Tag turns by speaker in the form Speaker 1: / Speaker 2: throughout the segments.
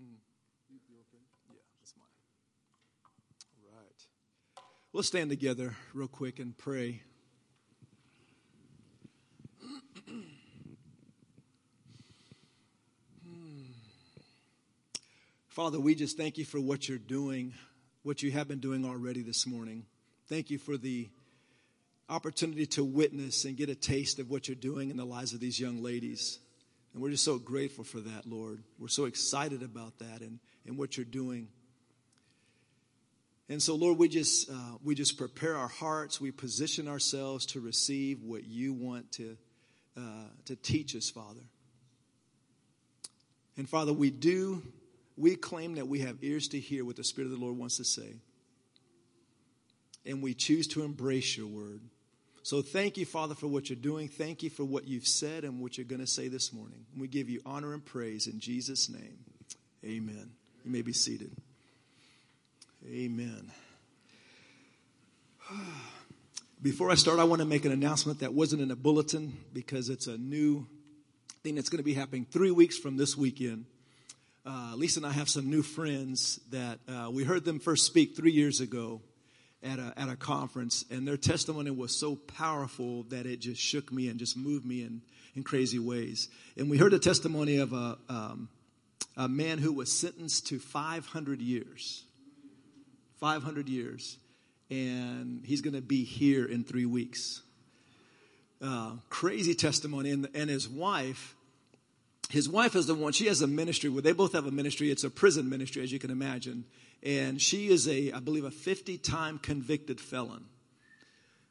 Speaker 1: Mm. Yeah, that's mine. All right. Let's stand together real quick and pray. Hmm. Father, we just thank you for what you're doing, what you have been doing already this morning. Thank you for the opportunity to witness and get a taste of what you're doing in the lives of these young ladies. And we're just so grateful for that, Lord. We're so excited about that and, and what you're doing. And so, Lord, we just, uh, we just prepare our hearts, we position ourselves to receive what you want to, uh, to teach us, Father. And Father, we do we claim that we have ears to hear what the Spirit of the Lord wants to say. And we choose to embrace your word. So thank you, Father, for what you're doing. Thank you for what you've said and what you're going to say this morning. We give you honor and praise in Jesus' name. Amen. You may be seated. Amen. Before I start, I want to make an announcement that wasn't in a bulletin because it's a new thing that's going to be happening three weeks from this weekend uh, Lisa and I have some new friends that uh, we heard them first speak three years ago at a, at a conference, and their testimony was so powerful that it just shook me and just moved me in, in crazy ways. And we heard a testimony of a, um, a man who was sentenced to 500 years. 500 years. And he's going to be here in three weeks. Uh, crazy testimony. And, and his wife his wife is the one, she has a ministry where they both have a ministry. It's a prison ministry, as you can imagine. And she is a, I believe, a 50 time convicted felon.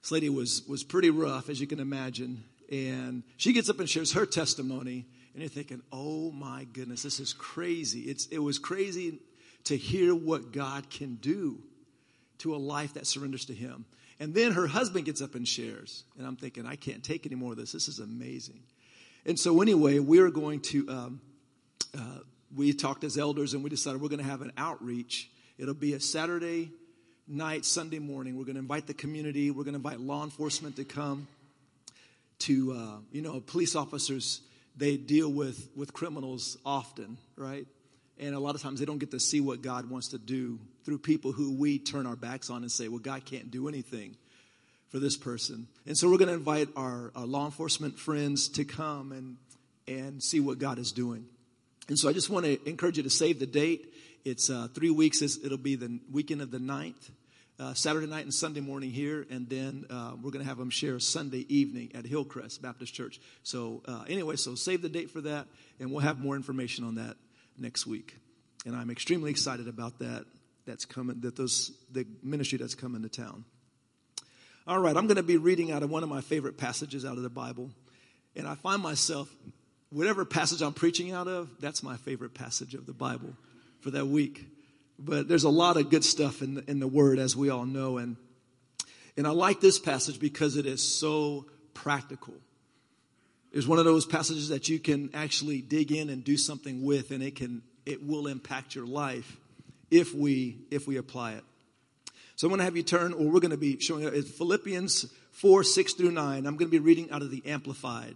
Speaker 1: This lady was, was pretty rough, as you can imagine. And she gets up and shares her testimony. And you're thinking, oh my goodness, this is crazy. It's, it was crazy to hear what God can do to a life that surrenders to Him. And then her husband gets up and shares. And I'm thinking, I can't take any more of this. This is amazing. And so, anyway, we're going to, um, uh, we talked as elders and we decided we're going to have an outreach. It'll be a Saturday night, Sunday morning. We're going to invite the community, we're going to invite law enforcement to come. To, uh, you know, police officers, they deal with, with criminals often, right? And a lot of times they don't get to see what God wants to do through people who we turn our backs on and say, well, God can't do anything for this person. And so we're going to invite our, our, law enforcement friends to come and, and see what God is doing. And so I just want to encourage you to save the date. It's uh, three weeks. It'll be the weekend of the 9th, uh, Saturday night and Sunday morning here. And then uh, we're going to have them share Sunday evening at Hillcrest Baptist Church. So uh, anyway, so save the date for that. And we'll have more information on that next week. And I'm extremely excited about that. That's coming, that those, the ministry that's coming to town. All right, I'm going to be reading out of one of my favorite passages out of the Bible. And I find myself, whatever passage I'm preaching out of, that's my favorite passage of the Bible for that week. But there's a lot of good stuff in the, in the Word, as we all know. And, and I like this passage because it is so practical. It's one of those passages that you can actually dig in and do something with, and it can it will impact your life if we if we apply it. So I'm going to have you turn, or we're going to be showing it. Philippians 4, 6 through 9. I'm going to be reading out of the Amplified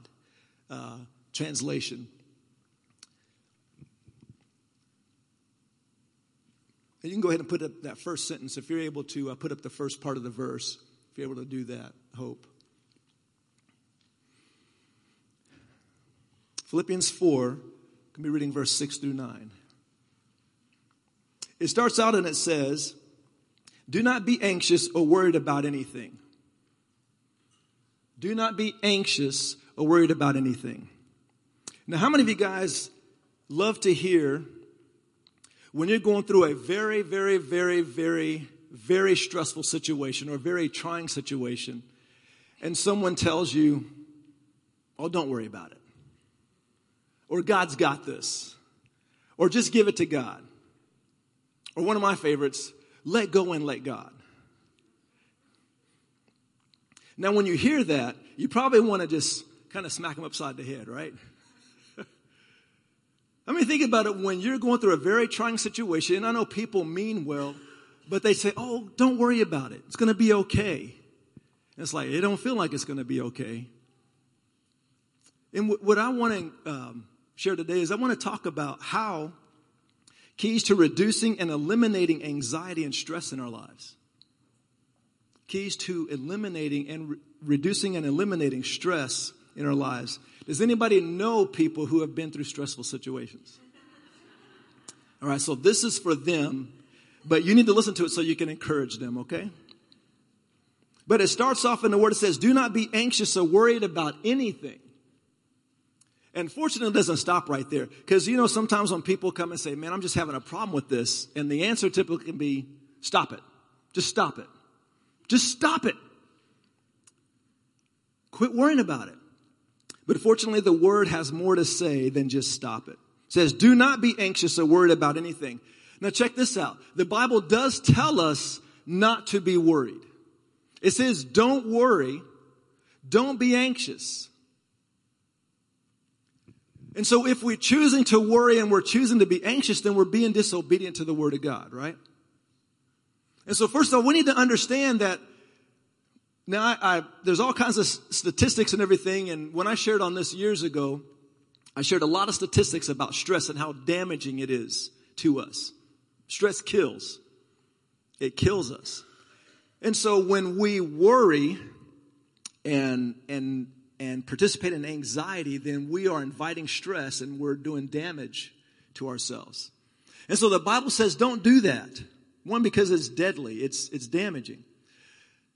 Speaker 1: uh, translation. And you can go ahead and put up that first sentence if you're able to uh, put up the first part of the verse, if you're able to do that, hope. Philippians 4, I'm going to be reading verse 6 through 9. It starts out and it says, do not be anxious or worried about anything. Do not be anxious or worried about anything. Now, how many of you guys love to hear when you're going through a very, very, very, very, very stressful situation or a very trying situation, and someone tells you, Oh, don't worry about it. Or God's got this. Or just give it to God. Or one of my favorites, let go and let God. Now, when you hear that, you probably want to just kind of smack them upside the head, right? I mean, think about it when you're going through a very trying situation, and I know people mean well, but they say, oh, don't worry about it. It's going to be okay. And it's like, it don't feel like it's going to be okay. And what I want to um, share today is I want to talk about how Keys to reducing and eliminating anxiety and stress in our lives. Keys to eliminating and re- reducing and eliminating stress in our lives. Does anybody know people who have been through stressful situations? All right, so this is for them, but you need to listen to it so you can encourage them, okay? But it starts off in the word, it says, Do not be anxious or worried about anything. And fortunately, it doesn't stop right there. Because, you know, sometimes when people come and say, Man, I'm just having a problem with this, and the answer typically can be, Stop it. Just stop it. Just stop it. Quit worrying about it. But fortunately, the word has more to say than just stop it. It says, do not be anxious or worried about anything. Now check this out. The Bible does tell us not to be worried. It says, don't worry. Don't be anxious. And so if we're choosing to worry and we're choosing to be anxious, then we're being disobedient to the word of God, right? And so first of all, we need to understand that now, I, I, there's all kinds of statistics and everything, and when I shared on this years ago, I shared a lot of statistics about stress and how damaging it is to us. Stress kills. It kills us. And so when we worry and, and, and participate in anxiety, then we are inviting stress and we're doing damage to ourselves. And so the Bible says don't do that. One, because it's deadly. It's, it's damaging.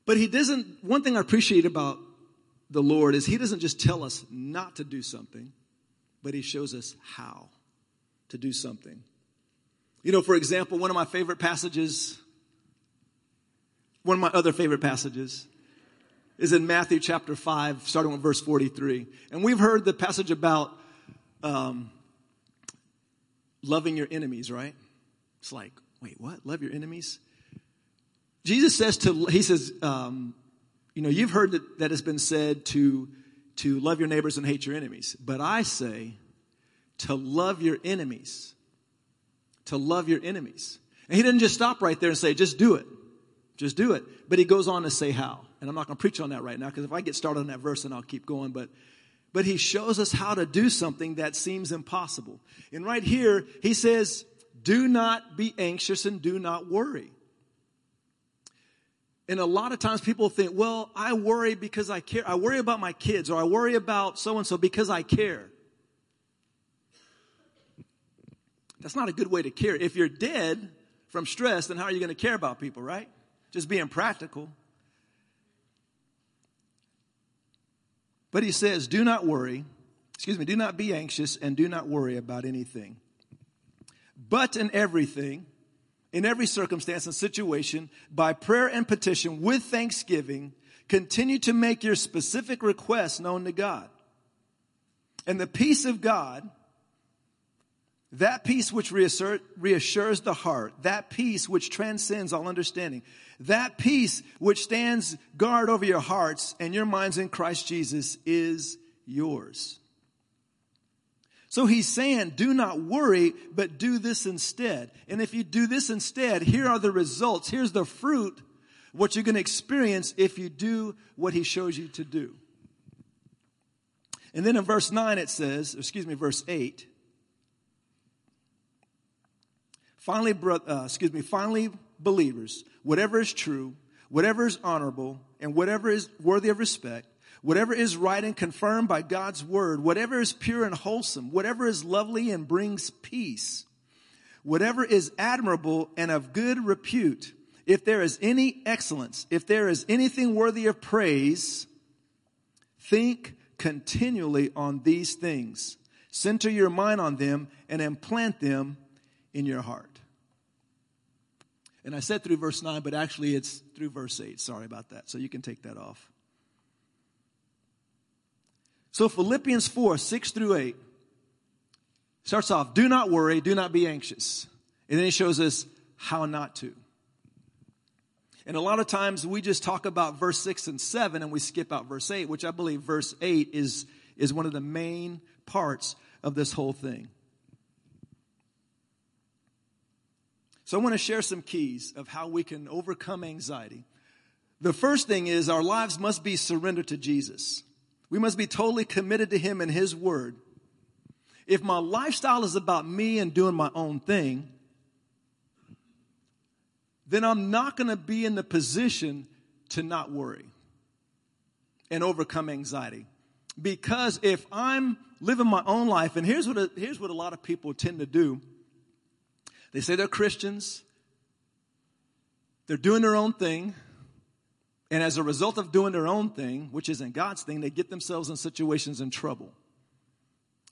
Speaker 1: But he doesn't, one thing I appreciate about the Lord is he doesn't just tell us not to do something, but he shows us how to do something. You know, for example, one of my favorite passages, one of my other favorite passages is in Matthew chapter 5, starting with verse 43. And we've heard the passage about um, loving your enemies, right? It's like, wait, what? Love your enemies? Jesus says to, he says, um, you know, you've heard that, that has been said to, to love your neighbors and hate your enemies. But I say to love your enemies. To love your enemies. And he didn't just stop right there and say, just do it. Just do it. But he goes on to say how. And I'm not going to preach on that right now because if I get started on that verse, then I'll keep going. But, but he shows us how to do something that seems impossible. And right here, he says, do not be anxious and do not worry. And a lot of times people think, well, I worry because I care. I worry about my kids or I worry about so and so because I care. That's not a good way to care. If you're dead from stress, then how are you going to care about people, right? Just being practical. But he says, do not worry. Excuse me, do not be anxious and do not worry about anything. But in everything, in every circumstance and situation by prayer and petition with thanksgiving, continue to make your specific requests known to God. And the peace of God, that peace which reassures the heart, that peace which transcends all understanding, that peace which stands guard over your hearts and your minds in Christ Jesus is yours. So he's saying, do not worry, but do this instead. And if you do this instead, here are the results. Here's the fruit, what you're going to experience if you do what he shows you to do. And then in verse 9 it says, excuse me, verse 8. Finally, uh, excuse me, finally, believers, whatever is true, whatever is honorable, and whatever is worthy of respect, whatever is right and confirmed by God's word, whatever is pure and wholesome, whatever is lovely and brings peace, whatever is admirable and of good repute, if there is any excellence, if there is anything worthy of praise, think continually on these things. Center your mind on them and implant them in your heart. And I said through verse 9, but actually it's through verse 8. Sorry about that. So you can take that off. So Philippians 4, 6 through 8 starts off, do not worry, do not be anxious. And then he shows us how not to. And a lot of times we just talk about verse 6 and 7 and we skip out verse 8, which I believe verse 8 is, is one of the main parts of this whole thing. So I want to share some keys of how we can overcome anxiety. The first thing is our lives must be surrendered to Jesus. We must be totally committed to Him and His Word. If my lifestyle is about me and doing my own thing, then I'm not going to be in the position to not worry and overcome anxiety. Because if I'm living my own life, and here's what a, here's what a lot of people tend to do. They say they're Christians. They're doing their own thing. And as a result of doing their own thing, which isn't God's thing, they get themselves in situations in trouble,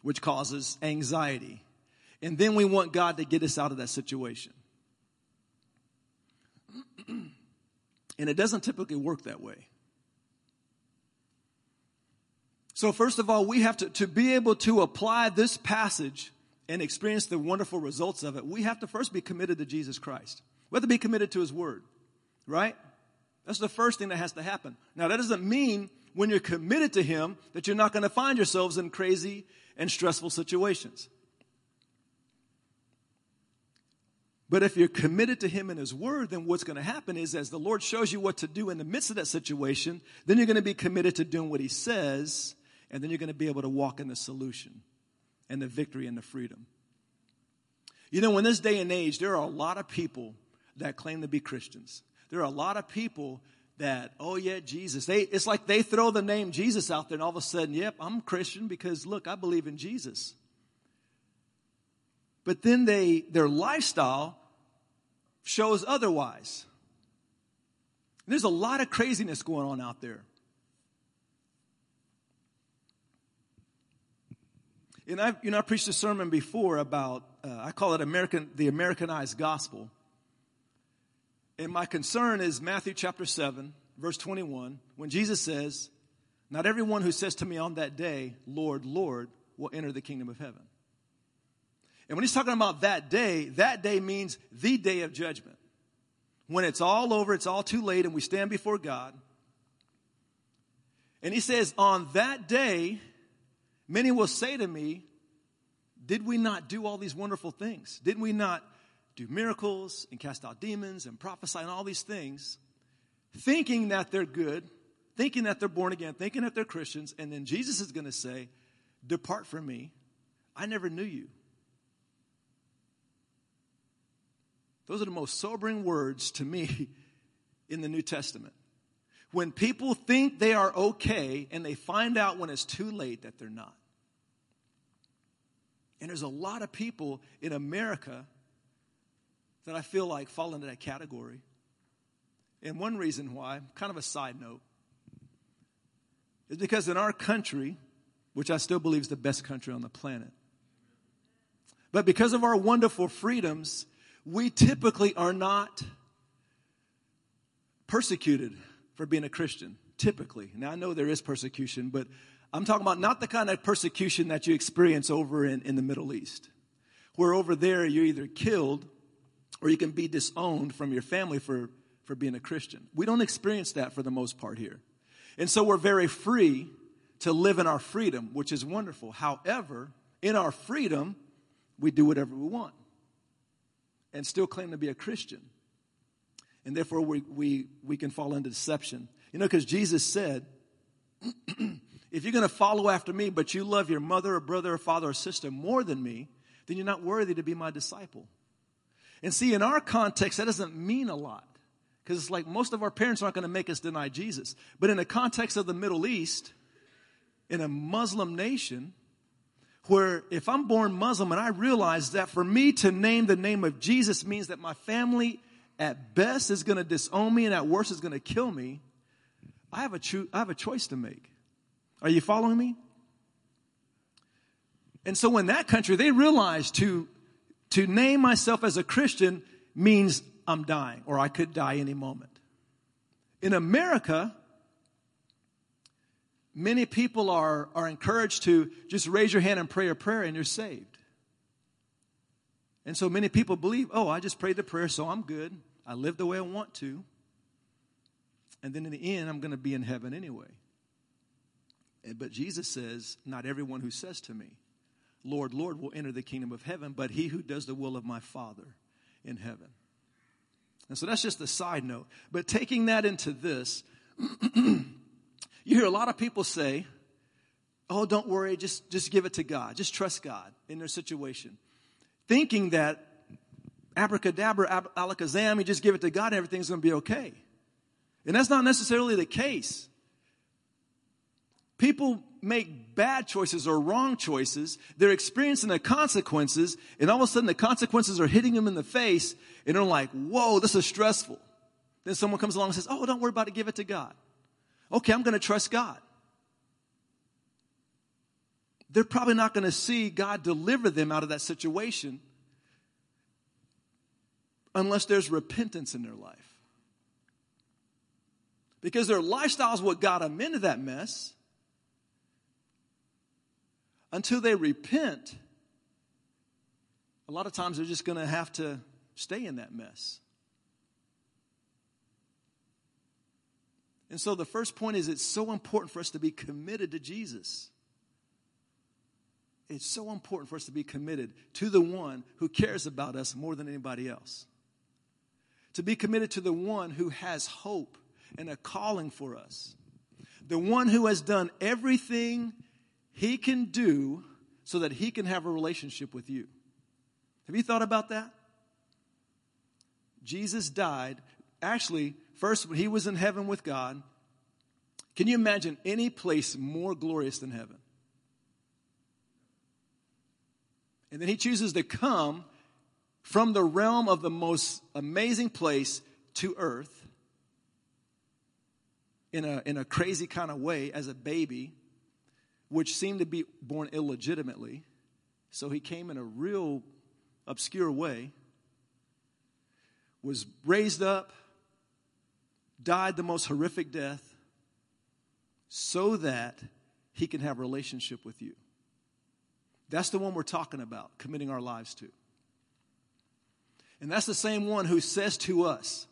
Speaker 1: which causes anxiety. And then we want God to get us out of that situation. and it doesn't typically work that way. So, first of all, we have to, to be able to apply this passage and experience the wonderful results of it, we have to first be committed to Jesus Christ. We have to be committed to His Word, right? That's the first thing that has to happen. Now, that doesn't mean when you're committed to Him that you're not going to find yourselves in crazy and stressful situations. But if you're committed to Him and His Word, then what's going to happen is as the Lord shows you what to do in the midst of that situation, then you're going to be committed to doing what He says, and then you're going to be able to walk in the solution and the victory and the freedom. You know, in this day and age, there are a lot of people that claim to be Christians. There are a lot of people that, oh yeah, Jesus. They, it's like they throw the name Jesus out there and all of a sudden, yep, I'm Christian because look, I believe in Jesus but then they, their lifestyle shows otherwise. There's a lot of craziness going on out there. And I've, you know, I preached a sermon before about, uh, I call it American, the Americanized gospel. And my concern is Matthew chapter 7, verse 21, when Jesus says, Not everyone who says to me on that day, Lord, Lord, will enter the kingdom of heaven. And when he's talking about that day, that day means the day of judgment. When it's all over, it's all too late, and we stand before God. And he says, On that day, many will say to me, Did we not do all these wonderful things? Didn't we not do miracles and cast out demons and prophesy and all these things? Thinking that they're good, thinking that they're born again, thinking that they're Christians, and then Jesus is going to say, Depart from me. I never knew you. Those are the most sobering words to me in the New Testament. When people think they are okay and they find out when it's too late that they're not. And there's a lot of people in America that I feel like fall into that category. And one reason why, kind of a side note, is because in our country, which I still believe is the best country on the planet, but because of our wonderful freedoms, we typically are not persecuted for being a Christian. Typically. Now, I know there is persecution, but I'm talking about not the kind of persecution that you experience over in, in the Middle East, where over there you're either killed or you can be disowned from your family for, for being a Christian. We don't experience that for the most part here. And so we're very free to live in our freedom, which is wonderful. However, in our freedom, we do whatever we want and still claim to be a Christian. And therefore, we, we, we can fall into deception. You know, because Jesus said, if you're going to follow after me, but you love your mother or brother or father or sister more than me, then you're not worthy to be my disciple. And see, in our context, that doesn't mean a lot. Because it's like most of our parents aren't going to make us deny Jesus. But in the context of the Middle East, in a Muslim nation, where if I'm born Muslim and I realize that for me to name the name of Jesus means that my family at best is going to disown me and at worst is going to kill me, I have a cho- I have a choice to make. Are you following me? And so in that country, they realize to, to name myself as a Christian means I'm dying or I could die any moment. In America, many people are, are encouraged to just raise your hand and pray a prayer and you're saved. And so many people believe, oh, I just prayed the prayer, so I'm good. I live the way I want to. And then in the end, I'm going to be in heaven anyway. But Jesus says, not everyone who says to me, Lord, Lord, will enter the kingdom of heaven, but he who does the will of my Father in heaven. And so that's just a side note. But taking that into this, You hear a lot of people say, oh, don't worry, just, just give it to God. Just trust God in their situation. Thinking that abracadabra, ab- alakazam, you just give it to God everything's going to be okay. And that's not necessarily the case. People make bad choices or wrong choices. They're experiencing the consequences, and all of a sudden the consequences are hitting them in the face, and they're like, whoa, this is stressful. Then someone comes along and says, oh, don't worry about it, give it to God. Okay, I'm going to trust God. They're probably not going to see God deliver them out of that situation unless there's repentance in their life. Because their lifestyle is what got them into that mess until they repent, a lot of times they're just going to have to stay in that mess. And so the first point is it's so important for us to be committed to Jesus. It's so important for us to be committed to the one who cares about us more than anybody else. To be committed to the one who has hope and a calling for us. The one who has done everything he can do so that he can have a relationship with you. Have you thought about that? Jesus died. Actually, first, when he was in heaven with God, can you imagine any place more glorious than heaven? And then he chooses to come from the realm of the most amazing place to earth in a, in a crazy kind of way as a baby which seemed to be born illegitimately. So he came in a real obscure way, was raised up, died the most horrific death, so that he can have relationship with you. That's the one we're talking about, committing our lives to. And that's the same one who says to us,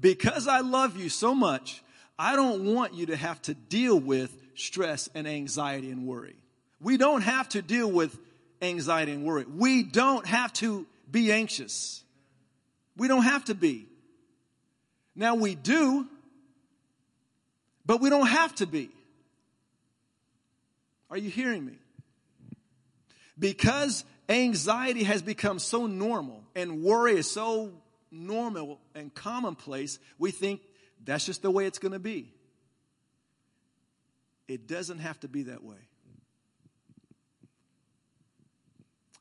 Speaker 1: Because I love you so much, I don't want you to have to deal with stress and anxiety and worry. We don't have to deal with anxiety and worry. We don't have to be anxious. We don't have to be. Now we do, but we don't have to be. Are you hearing me? Because anxiety has become so normal and worry is so normal and commonplace, we think that's just the way it's going to be. It doesn't have to be that way.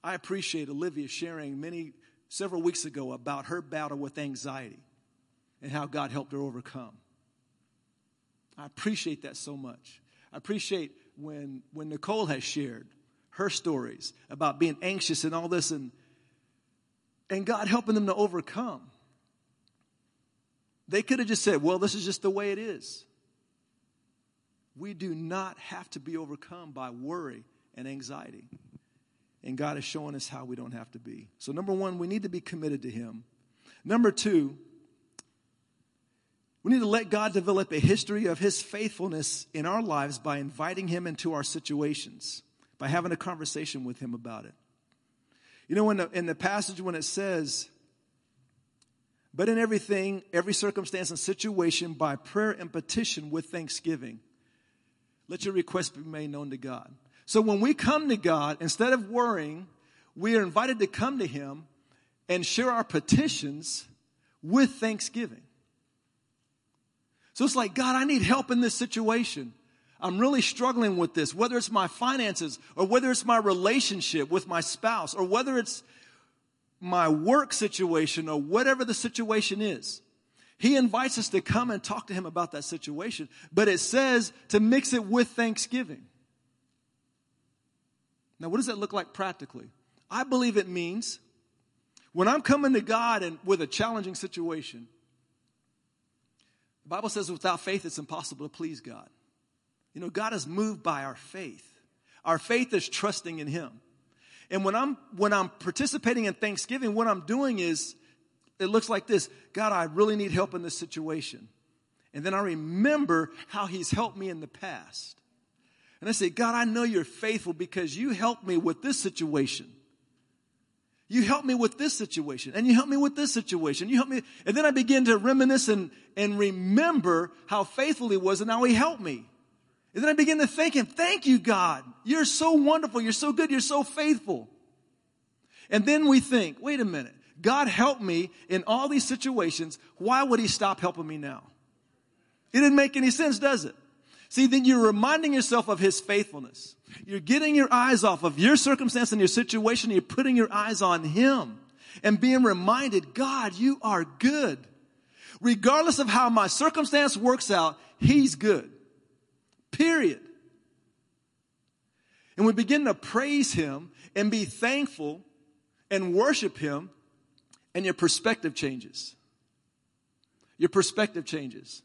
Speaker 1: I appreciate Olivia sharing many several weeks ago about her battle with anxiety and how God helped her overcome. I appreciate that so much. I appreciate when when Nicole has shared her stories about being anxious and all this and and God helping them to overcome. They could have just said, "Well, this is just the way it is." We do not have to be overcome by worry and anxiety. And God is showing us how we don't have to be. So, number one, we need to be committed to Him. Number two, we need to let God develop a history of His faithfulness in our lives by inviting Him into our situations, by having a conversation with Him about it. You know, in the, in the passage when it says, but in everything, every circumstance and situation, by prayer and petition with thanksgiving. Let your request be made known to God. So when we come to God, instead of worrying, we are invited to come to Him and share our petitions with thanksgiving. So it's like, God, I need help in this situation. I'm really struggling with this, whether it's my finances or whether it's my relationship with my spouse or whether it's my work situation or whatever the situation is. He invites us to come and talk to him about that situation, but it says to mix it with thanksgiving. Now, what does that look like practically? I believe it means when I'm coming to God and with a challenging situation, the Bible says without faith it's impossible to please God. You know, God is moved by our faith. Our faith is trusting in Him. And when I'm when I'm participating in Thanksgiving, what I'm doing is it looks like this God, I really need help in this situation. And then I remember how He's helped me in the past. And I say, God, I know you're faithful because you helped me with this situation. You helped me with this situation, and you helped me with this situation. You helped me, and then I begin to reminisce and, and remember how faithful He was and how He helped me. And then I begin to thank Him. Thank you, God. You're so wonderful. You're so good. You're so faithful. And then we think, wait a minute. God helped me in all these situations. Why would he stop helping me now? It didn't make any sense, does it? See, then you're reminding yourself of his faithfulness. You're getting your eyes off of your circumstance and your situation. And you're putting your eyes on him and being reminded, God, you are good. Regardless of how my circumstance works out, he's good. Period. And we begin to praise him and be thankful and worship him and your perspective changes. Your perspective changes.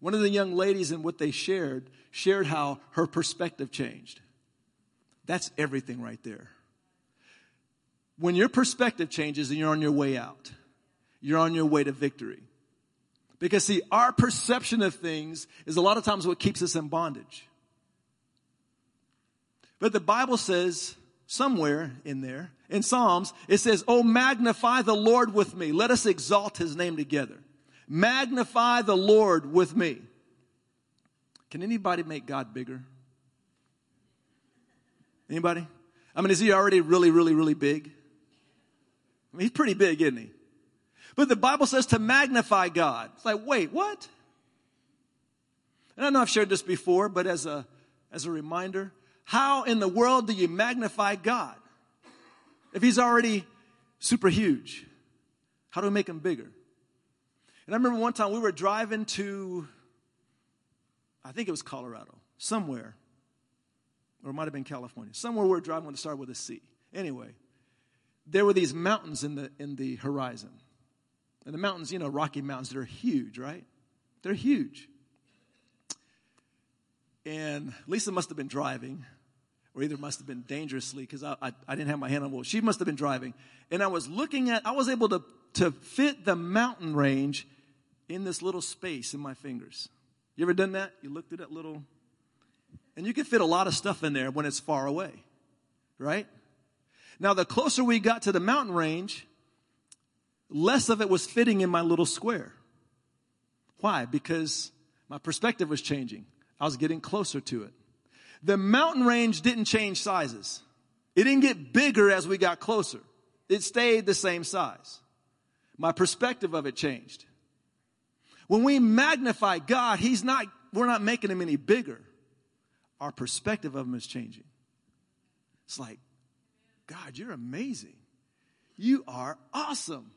Speaker 1: One of the young ladies in what they shared shared how her perspective changed. That's everything right there. When your perspective changes and you're on your way out, you're on your way to victory. Because see, our perception of things is a lot of times what keeps us in bondage. But the Bible says somewhere in there, in Psalms, it says, Oh, magnify the Lord with me. Let us exalt his name together. Magnify the Lord with me. Can anybody make God bigger? Anybody? I mean, is he already really, really, really big? I mean, he's pretty big, isn't he? But the Bible says to magnify God. It's like, wait, what? And I know I've shared this before, but as a, as a reminder, how in the world do you magnify God? If he's already super huge, how do we make him bigger? And I remember one time we were driving to, I think it was Colorado, somewhere, or it might have been California, somewhere we were driving to start with a C. Anyway, there were these mountains in the, in the horizon. And the mountains, you know, Rocky Mountains, they're huge, right? They're huge. And Lisa must have been driving, or either must have been dangerously, because I, I, I, didn't have my hand on the wheel. She must have been driving. And I was looking at, I was able to, to fit the mountain range in this little space in my fingers. You ever done that? You looked at that little, and you can fit a lot of stuff in there when it's far away, right? Now, the closer we got to the mountain range, less of it was fitting in my little square. Why? Because my perspective was changing. I was getting closer to it. The mountain range didn't change sizes. It didn't get bigger as we got closer. It stayed the same size. My perspective of it changed. When we magnify God, He's not, we're not making Him any bigger. Our perspective of Him is changing. It's like, God, you're amazing. You are awesome.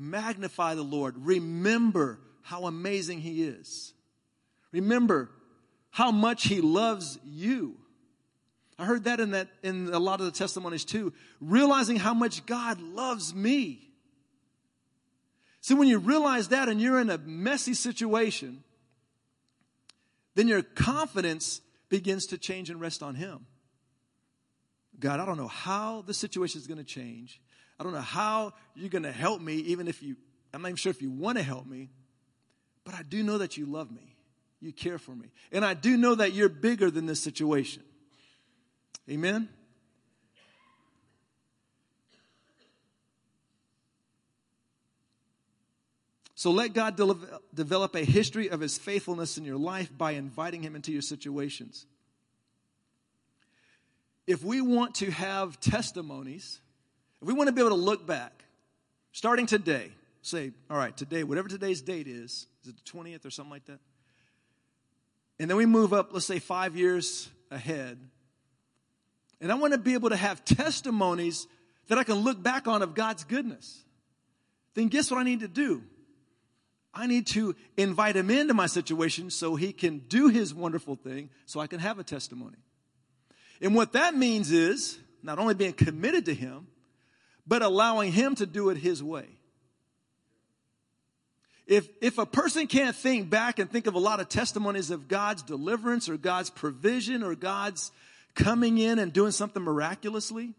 Speaker 1: Magnify the Lord. Remember how amazing He is. Remember how much He loves you. I heard that in that in a lot of the testimonies too. Realizing how much God loves me. See, when you realize that and you're in a messy situation, then your confidence begins to change and rest on Him. God, I don't know how the situation is going to change. I don't know how you're going to help me, even if you, I'm not even sure if you want to help me, but I do know that you love me. You care for me. And I do know that you're bigger than this situation. Amen? So let God de- develop a history of his faithfulness in your life by inviting him into your situations. If we want to have testimonies, if we want to be able to look back, starting today, say, all right, today, whatever today's date is, is it the 20th or something like that? And then we move up, let's say five years ahead. And I want to be able to have testimonies that I can look back on of God's goodness. Then guess what I need to do? I need to invite him into my situation so he can do his wonderful thing so I can have a testimony. And what that means is not only being committed to him, but allowing Him to do it His way. If, if a person can't think back and think of a lot of testimonies of God's deliverance or God's provision or God's coming in and doing something miraculously,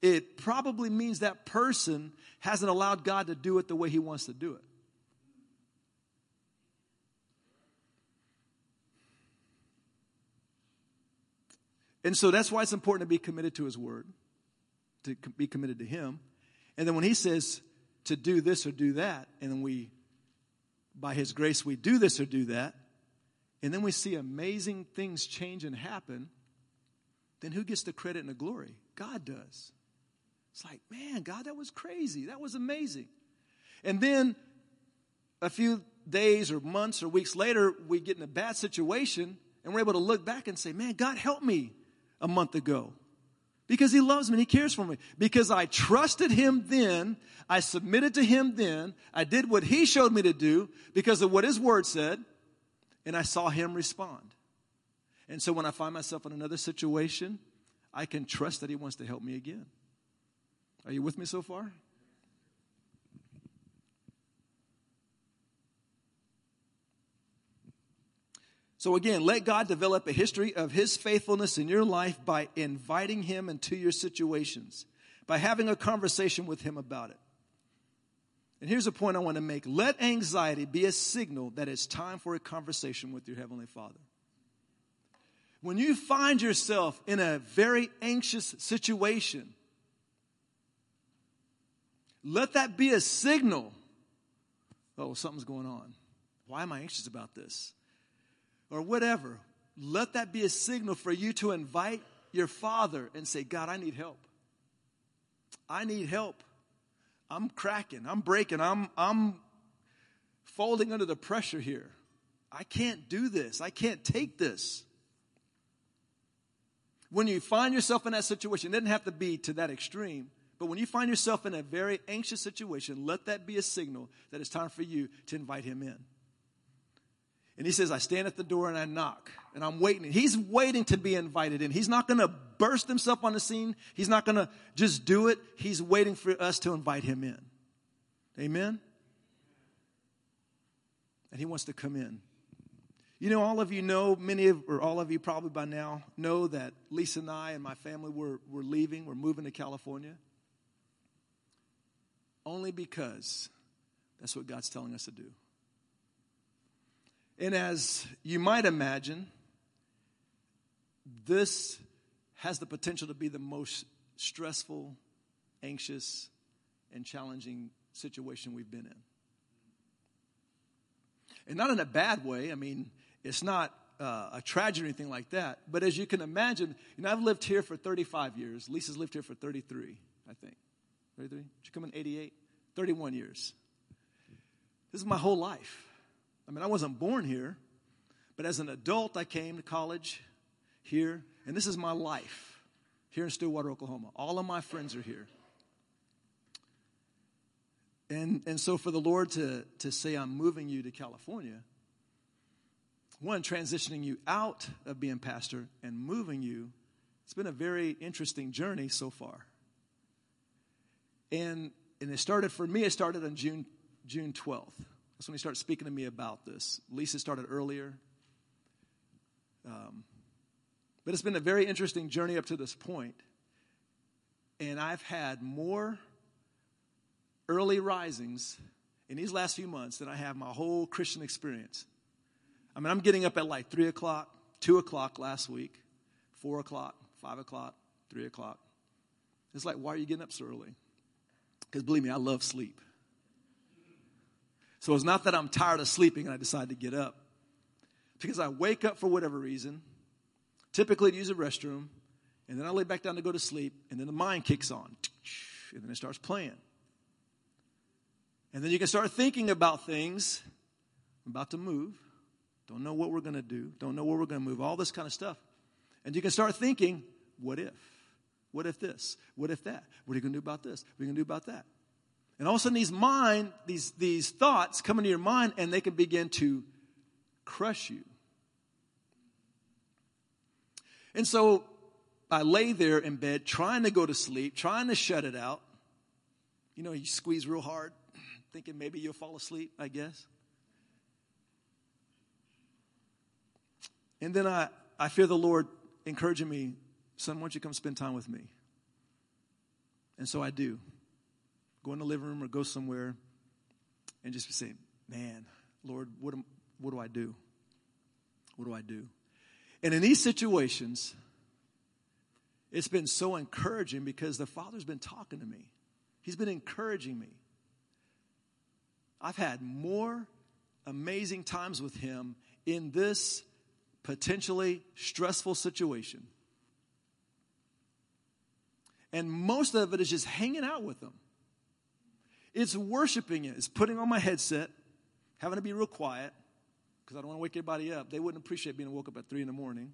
Speaker 1: it probably means that person hasn't allowed God to do it the way He wants to do it. And so that's why it's important to be committed to His Word to be committed to Him. And then when He says to do this or do that, and then we, by His grace, we do this or do that, and then we see amazing things change and happen, then who gets the credit and the glory? God does. It's like, man, God, that was crazy. That was amazing. And then a few days or months or weeks later, we get in a bad situation and we're able to look back and say, man, God helped me a month ago. Because he loves me and he cares for me. Because I trusted him then, I submitted to him then, I did what he showed me to do because of what his word said, and I saw him respond. And so when I find myself in another situation, I can trust that he wants to help me again. Are you with me so far? So, again, let God develop a history of His faithfulness in your life by inviting Him into your situations, by having a conversation with Him about it. And here's a point I want to make let anxiety be a signal that it's time for a conversation with your Heavenly Father. When you find yourself in a very anxious situation, let that be a signal. Oh, something's going on. Why am I anxious about this? Or whatever, let that be a signal for you to invite your father and say, God, I need help. I need help. I'm cracking. I'm breaking. I'm, I'm folding under the pressure here. I can't do this. I can't take this. When you find yourself in that situation, it doesn't have to be to that extreme, but when you find yourself in a very anxious situation, let that be a signal that it's time for you to invite him in. And he says, I stand at the door and I knock and I'm waiting. He's waiting to be invited in. He's not going to burst himself on the scene. He's not going to just do it. He's waiting for us to invite him in. Amen? And he wants to come in. You know, all of you know, many of, or all of you probably by now know that Lisa and I and my family were, were leaving, we're moving to California. Only because that's what God's telling us to do. And as you might imagine, this has the potential to be the most stressful, anxious, and challenging situation we've been in. And not in a bad way. I mean, it's not uh, a tragedy or anything like that. But as you can imagine, you know, I've lived here for 35 years. Lisa's lived here for 33, I think. 33? Did you come in 88? 31 years. This is my whole life. I mean, I wasn't born here, but as an adult, I came to college here, and this is my life here in Stillwater, Oklahoma. All of my friends are here. And, and so for the Lord to, to say, I'm moving you to California, one, transitioning you out of being pastor and moving you, it's been a very interesting journey so far. And, and it started, for me, it started on June, June 12th. That's when he started speaking to me about this. Lisa started earlier. Um, but it's been a very interesting journey up to this point. And I've had more early risings in these last few months than I have my whole Christian experience. I mean, I'm getting up at like 3 o'clock, 2 o'clock last week, 4 o'clock, 5 o'clock, 3 o'clock. It's like, why are you getting up so early? Because believe me, I love sleep. So it's not that I'm tired of sleeping and I decide to get up. Because I wake up for whatever reason, typically to use a restroom, and then I lay back down to go to sleep, and then the mind kicks on. And then it starts playing. And then you can start thinking about things. I'm about to move. Don't know what we're going to do. Don't know where we're going to move. All this kind of stuff. And you can start thinking, what if? What if this? What if that? What are you going to do about this? What are you going to do about that? And all of a sudden, these mind, these, these thoughts come into your mind and they can begin to crush you. And so I lay there in bed trying to go to sleep, trying to shut it out. You know, you squeeze real hard, thinking maybe you'll fall asleep, I guess. And then I, I feel the Lord encouraging me, son, why don't you come spend time with me? And so I do go in the living room or go somewhere and just saying, man, Lord, what, am, what do I do? What do I do? And in these situations, it's been so encouraging because the Father's been talking to me. He's been encouraging me. I've had more amazing times with Him in this potentially stressful situation And most of it is just hanging out with them. It's worshiping it. It's putting on my headset, having to be real quiet because I don't want to wake everybody up. They wouldn't appreciate being woke up at three in the morning.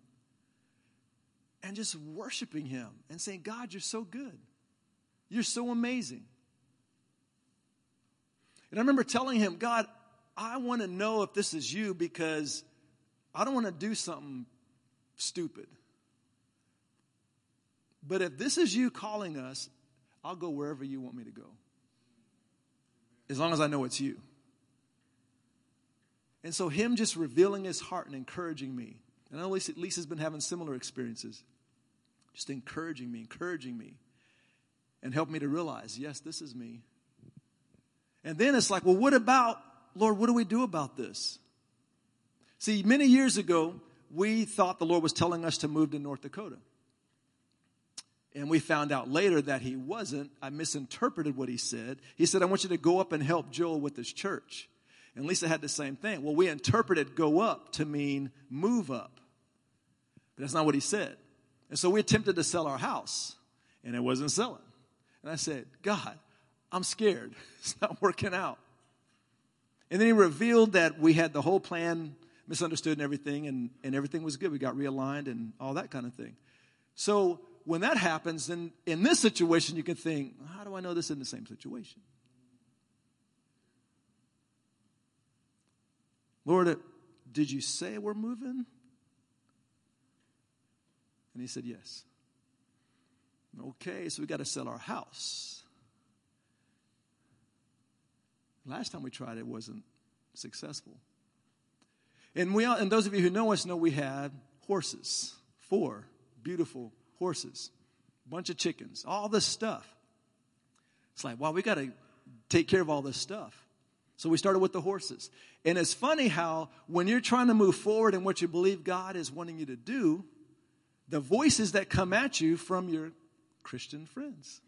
Speaker 1: And just worshiping Him and saying, God, you're so good. You're so amazing. And I remember telling him, God, I want to know if this is you because I don't want to do something stupid. But if this is you calling us, I'll go wherever you want me to go. As long as I know it's you. And so, him just revealing his heart and encouraging me. And I know Lisa, Lisa's been having similar experiences. Just encouraging me, encouraging me, and help me to realize, yes, this is me. And then it's like, well, what about, Lord, what do we do about this? See, many years ago, we thought the Lord was telling us to move to North Dakota. And we found out later that he wasn't. I misinterpreted what he said. He said, I want you to go up and help Joel with his church. And Lisa had the same thing. Well, we interpreted go up to mean move up. But that's not what he said. And so we attempted to sell our house, and it wasn't selling. And I said, God, I'm scared. It's not working out. And then he revealed that we had the whole plan misunderstood and everything, and, and everything was good. We got realigned and all that kind of thing. So when that happens, then in this situation, you can think, how do I know this in the same situation? Lord, uh, did you say we're moving? And he said, Yes. Okay, so we got to sell our house. Last time we tried it wasn't successful. And we and those of you who know us know we had horses, four beautiful horses, bunch of chickens, all this stuff. It's like, wow, we got to take care of all this stuff. So we started with the horses. And it's funny how when you're trying to move forward in what you believe God is wanting you to do, the voices that come at you from your Christian friends.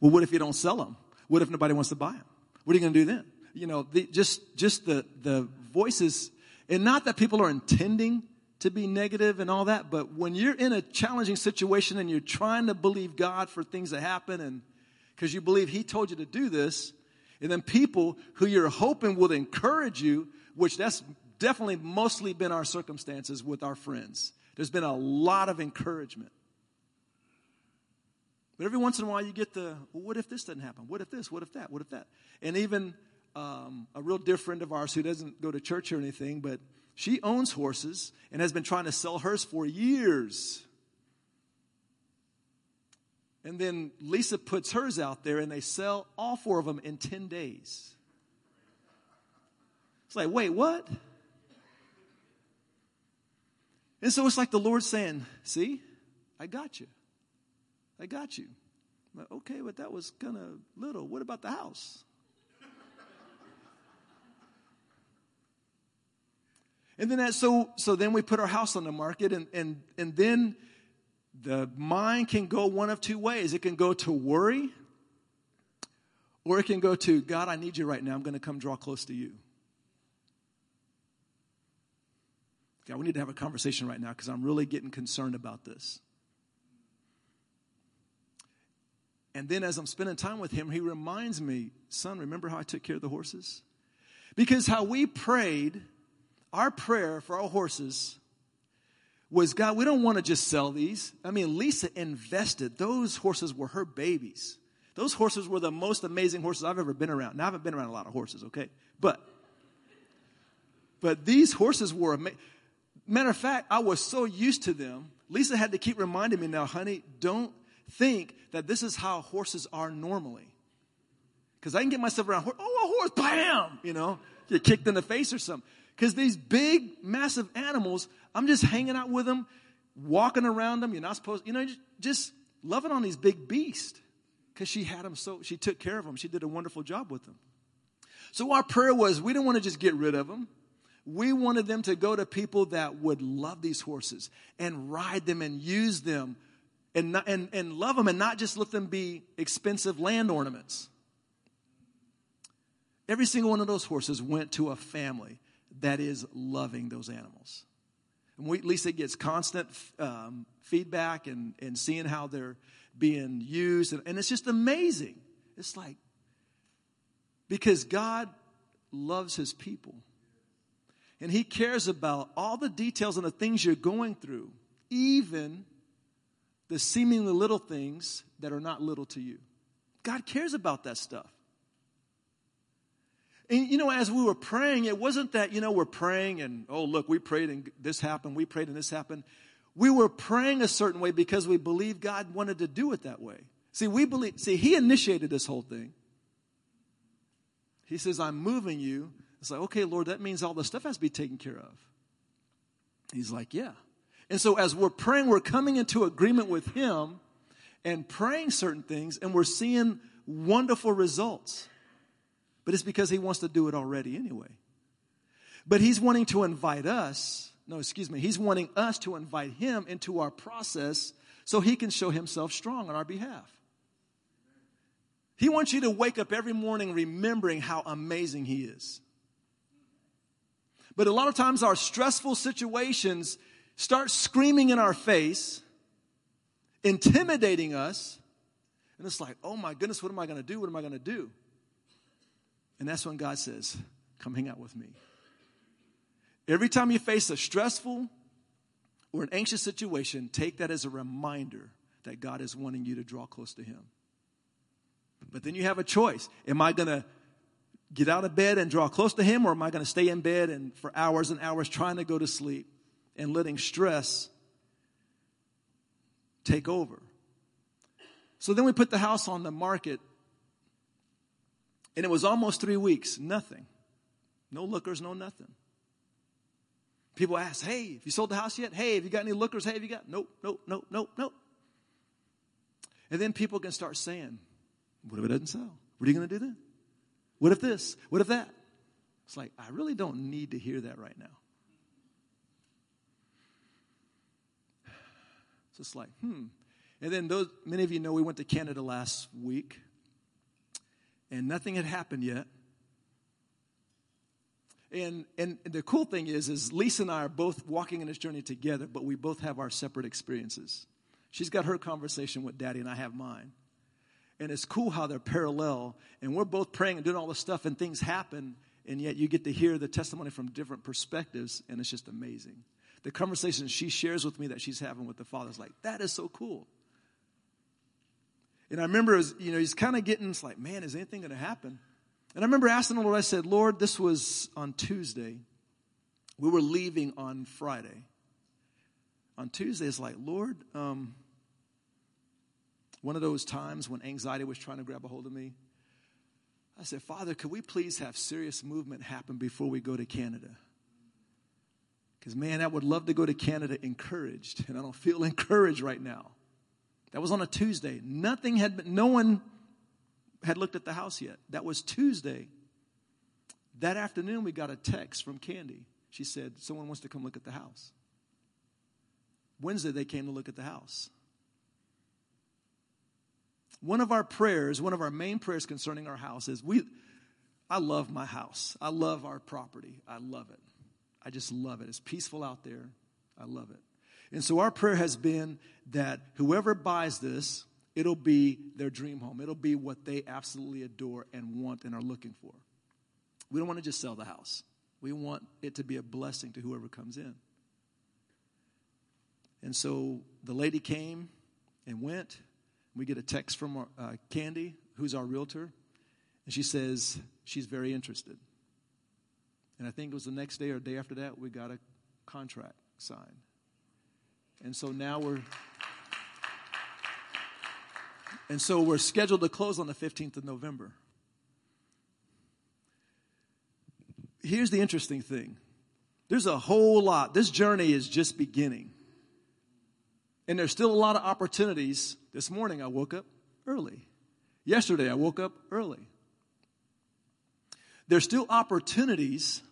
Speaker 1: Well, what if you don't sell them? What if nobody wants to buy them? What are you going to do then? You know, the, just just the the voices, and not that people are intending to be negative and all that, but when you're in a challenging situation and you're trying to believe God for things to happen, and because you believe He told you to do this, and then people who you're hoping will encourage you, which that's definitely mostly been our circumstances with our friends. There's been a lot of encouragement. But every once in a while, you get the, well, what if this doesn't happen? What if this? What if that? What if that? And even um, a real dear friend of ours who doesn't go to church or anything, but she owns horses and has been trying to sell hers for years. And then Lisa puts hers out there and they sell all four of them in 10 days. It's like, wait, what? And so it's like the Lord saying, See, I got you. I got you. Like, okay, but that was kind of little. What about the house? And then that, so so then we put our house on the market, and and and then the mind can go one of two ways. It can go to worry, or it can go to God. I need you right now. I'm going to come draw close to you. God, we need to have a conversation right now because I'm really getting concerned about this. And then as I'm spending time with him, he reminds me, son, remember how I took care of the horses? Because how we prayed, our prayer for our horses was God, we don't want to just sell these. I mean, Lisa invested. Those horses were her babies. Those horses were the most amazing horses I've ever been around. Now, I haven't been around a lot of horses, okay? But, but these horses were amazing. Matter of fact, I was so used to them. Lisa had to keep reminding me now, honey, don't think that this is how horses are normally. Because I can get myself around, oh, a horse, bam, you know, get kicked in the face or something. Because these big, massive animals, I'm just hanging out with them, walking around them. You're not supposed, you know, just, loving on these big beasts. Because she had them so, she took care of them. She did a wonderful job with them. So our prayer was, we didn't want to just get rid of them. We wanted them to go to people that would love these horses and ride them and use them and, not, and, and love them and not just let them be expensive land ornaments. Every single one of those horses went to a family that is loving those animals. And we, Lisa gets constant um, feedback and, and seeing how they're being used. And, and it's just amazing. It's like, because God loves his people. And he cares about all the details and the things you're going through, even the seemingly little things that are not little to you. God cares about that stuff. And you know, as we were praying, it wasn't that, you know, we're praying and, oh, look, we prayed and this happened, we prayed and this happened. We were praying a certain way because we believed God wanted to do it that way. See, we believe, see, He initiated this whole thing. He says, I'm moving you. It's like, okay, Lord, that means all the stuff has to be taken care of. He's like, yeah. And so as we're praying, we're coming into agreement with Him and praying certain things, and we're seeing wonderful results. But it's because He wants to do it already anyway. But He's wanting to invite us, no, excuse me, He's wanting us to invite Him into our process so He can show Himself strong on our behalf. He wants you to wake up every morning remembering how amazing He is. But a lot of times, our stressful situations start screaming in our face, intimidating us, and it's like, oh my goodness, what am I going to do? What am I going to do? And that's when God says, come hang out with me. Every time you face a stressful or an anxious situation, take that as a reminder that God is wanting you to draw close to Him. But then you have a choice. Am I going to get out of bed and draw close to Him, or am I going to stay in bed and for hours and hours trying to go to sleep and letting stress take over? So then we put the house on the market, and it was almost three weeks, nothing. No lookers, no nothing. People ask, hey, have you sold the house yet? Hey, have you got any lookers? Hey, have you got? Nope, nope, nope, nope, nope. And then people can start saying, what if it doesn't sell? What are you going to do then? What if this? What if that? It's like, I really don't need to hear that right now. It's just like, hmm. And then those, many of you know we went to Canada last week and nothing had happened yet. And, and the cool thing is, is Lisa and I are both walking in this journey together, but we both have our separate experiences. She's got her conversation with daddy and I have mine. And it's cool how they're parallel. And we're both praying and doing all this stuff, and things happen, and yet you get to hear the testimony from different perspectives, and it's just amazing. The conversation she shares with me that she's having with the Father is like, that is so cool. And I remember, was, you know, he's kind of getting, it's like, man, is anything going to happen? And I remember asking the Lord, I said, Lord, this was on Tuesday. We were leaving on Friday. On Tuesday, it's like, Lord, um, one of those times when anxiety was trying to grab a hold of me. I said, Father, could we please have serious movement happen before we go to Canada? Because, man, I would love to go to Canada encouraged, and I don't feel encouraged right now. That was on a Tuesday. Nothing had been, no one had looked at the house yet. That was Tuesday. That afternoon, we got a text from Candy. She said, Someone wants to come look at the house. Wednesday, they came to look at the house. One of our prayers, one of our main prayers concerning our house is we, I love my house. I love our property. I love it. I just love it. It's peaceful out there. I love it. And so our prayer has been that whoever buys this, it'll be their dream home. It'll be what they absolutely adore and want and are looking for. We don't want to just sell the house. We want it to be a blessing to whoever comes in. And so the lady came and went. We get a text from our, uh, Candy, who's our realtor, and she says she's very interested. And I think it was the next day or day after that, we got a contract signed. And so now we're. And so we're scheduled to close on the 15th of November. Here's the interesting thing there's a whole lot. This journey is just beginning. And there's still a lot of opportunities. This morning I woke up early. Yesterday I woke up early. There's still opportunities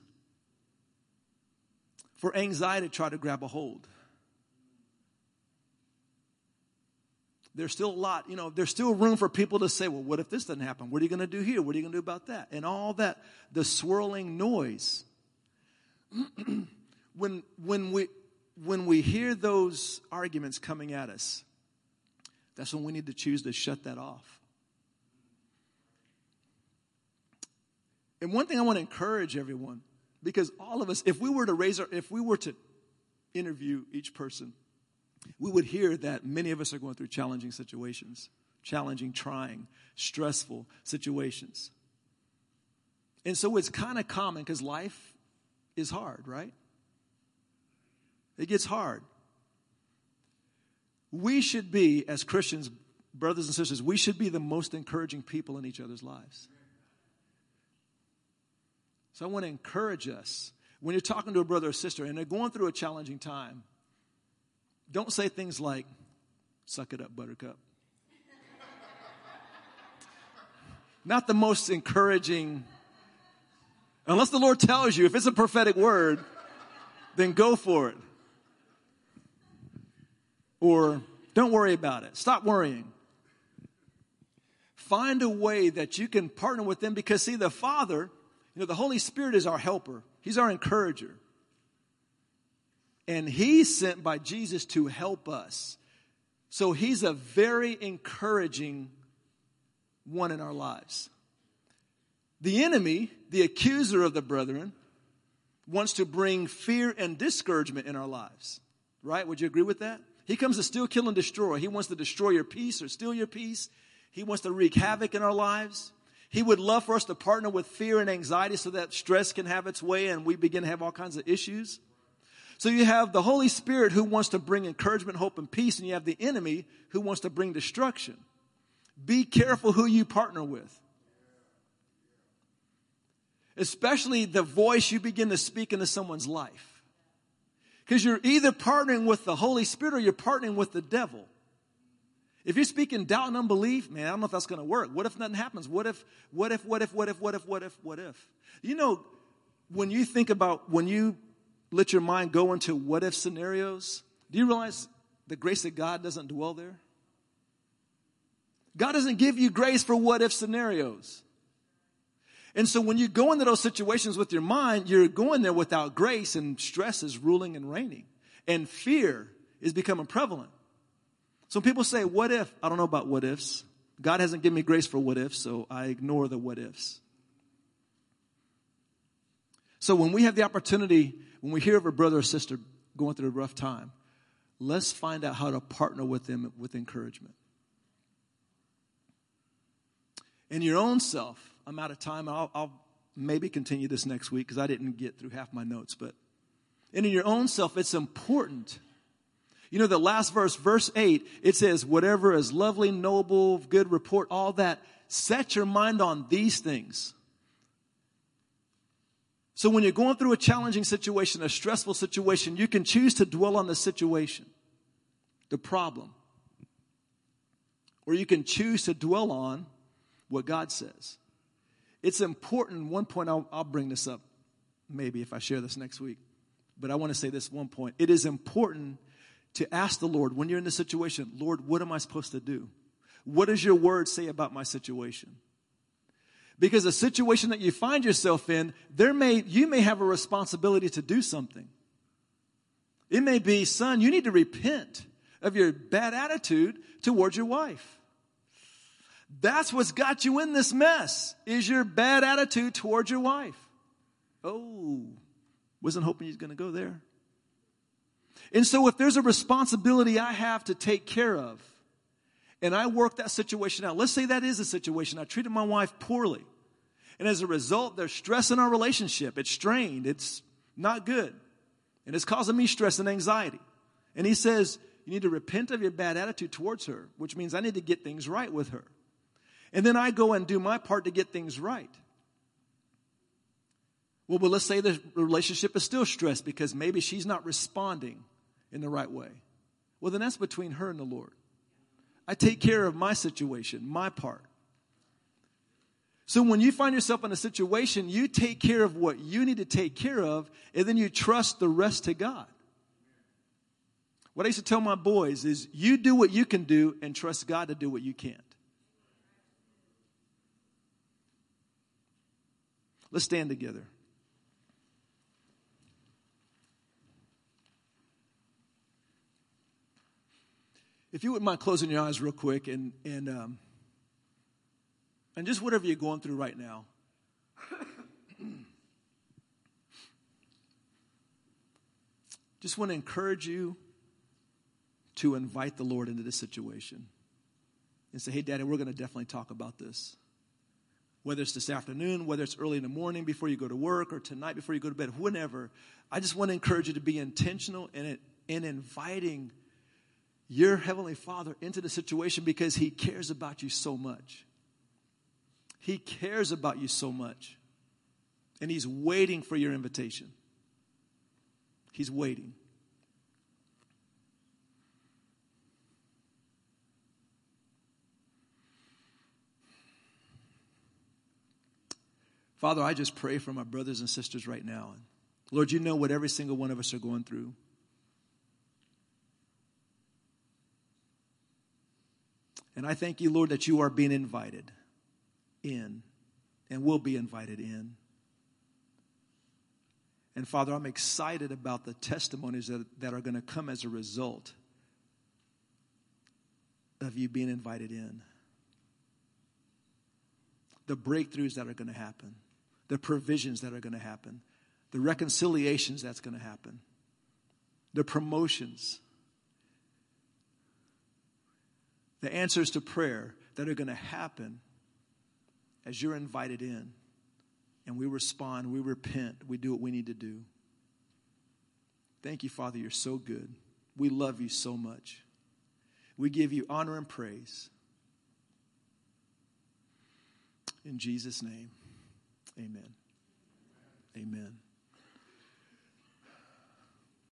Speaker 1: for anxiety to try to grab a hold. There's still a lot, you know, there's still room for people to say, well, what if this doesn't happen? What are you going to do here? What are you going to do about that? And all that, the swirling noise. when, when we, when we hear those arguments coming at us, that's when we need to choose to shut that off. And one thing I want to encourage everyone, because all of us, if we were to raise our, if we were to interview each person, we would hear that many of us are going through challenging situations, challenging, trying, stressful situations. And so it's kind of common because life is hard, right? It gets hard. We should be, as Christians, brothers and sisters, we should be the most encouraging people in each other's lives. So I want to encourage us when you're talking to a brother or sister and they're going through a challenging time, don't say things like, suck it up, buttercup. Not the most encouraging, unless the Lord tells you, if it's a prophetic word, then go for it. Or don't worry about it. Stop worrying. Find a way that you can partner with them because, see, the Father, you know, the Holy Spirit is our helper, He's our encourager. And He's sent by Jesus to help us. So He's a very encouraging one in our lives. The enemy, the accuser of the brethren, wants to bring fear and discouragement in our lives. Right? Would you agree with that? He comes to steal, kill, and destroy. He wants to destroy your peace or steal your peace. He wants to wreak havoc in our lives. He would love for us to partner with fear and anxiety so that stress can have its way and we begin to have all kinds of issues. So you have the Holy Spirit who wants to bring encouragement, hope, and peace, and you have the enemy who wants to bring destruction. Be careful who you partner with. Especially the voice you begin to speak into someone's life. Because you're either partnering with the Holy Spirit or you're partnering with the devil. If you're speaking doubt and unbelief, man, I don't know if that's going to work. What if nothing happens? What if, what if, what if, what if, what if, what if, what if? You know, when you think about, when you let your mind go into what if scenarios, do you realize the grace of God doesn't dwell there? God doesn't give you grace for what if scenarios. And so when you go into those situations with your mind, you're going there without grace and stress is ruling and reigning. And fear is becoming prevalent. So people say, what if? I don't know about what ifs. God hasn't given me grace for what ifs, so I ignore the what ifs. So when we have the opportunity, when we hear of a brother or sister going through a rough time, let's find out how to partner with them with encouragement. In your own self, I'm out of time. I'll, I'll maybe continue this next week because I didn't get through half my notes. But and in your own self, it's important. You know, the last verse, verse 8, it says, whatever is lovely, noble, good report, all that, set your mind on these things. So when you're going through a challenging situation, a stressful situation, you can choose to dwell on the situation, the problem. Or you can choose to dwell on what God says. It's important. One point, I'll, I'll bring this up maybe if I share this next week. But I want to say this one point. It is important to ask the Lord when you're in this situation, Lord, what am I supposed to do? What does your word say about my situation? Because the situation that you find yourself in, there may, you may have a responsibility to do something. It may be, son, you need to repent of your bad attitude towards your wife. That's what's got you in this mess, is your bad attitude towards your wife. Oh, wasn't hoping he's going to go there. And so if there's a responsibility I have to take care of, and I work that situation out, let's say that is a situation. I treated my wife poorly. And as a result, there's stress in our relationship. It's strained. It's not good. And it's causing me stress and anxiety. And he says, you need to repent of your bad attitude towards her, which means I need to get things right with her. And then I go and do my part to get things right. Well, but let's say the relationship is still stressed because maybe she's not responding in the right way. Well, then that's between her and the Lord. I take care of my situation, my part. So when you find yourself in a situation, you take care of what you need to take care of, and then you trust the rest to God. What I used to tell my boys is you do what you can do and trust God to do what you can't. Let's stand together. If you wouldn't mind closing your eyes real quick and, and, um, and just whatever you're going through right now. just want to encourage you to invite the Lord into this situation and say, hey, Daddy, we're going to definitely talk about this. Whether it's this afternoon, whether it's early in the morning before you go to work, or tonight before you go to bed, whenever, I just want to encourage you to be intentional in, it, in inviting your Heavenly Father into the situation because He cares about you so much. He cares about you so much. And He's waiting for your invitation. He's waiting. Father, I just pray for my brothers and sisters right now. Lord, you know what every single one of us are going through. And I thank you, Lord, that you are being invited in and will be invited in. And Father, I'm excited about the testimonies that, that are going to come as a result of you being invited in. The breakthroughs that are going to happen the provisions that are going to happen, the reconciliations that's going to happen, the promotions, the answers to prayer that are going to happen as you're invited in and we respond, we repent, we do what we need to do. Thank you, Father. You're so good. We love you so much. We give you honor and praise. In Jesus' name. Amen. Amen.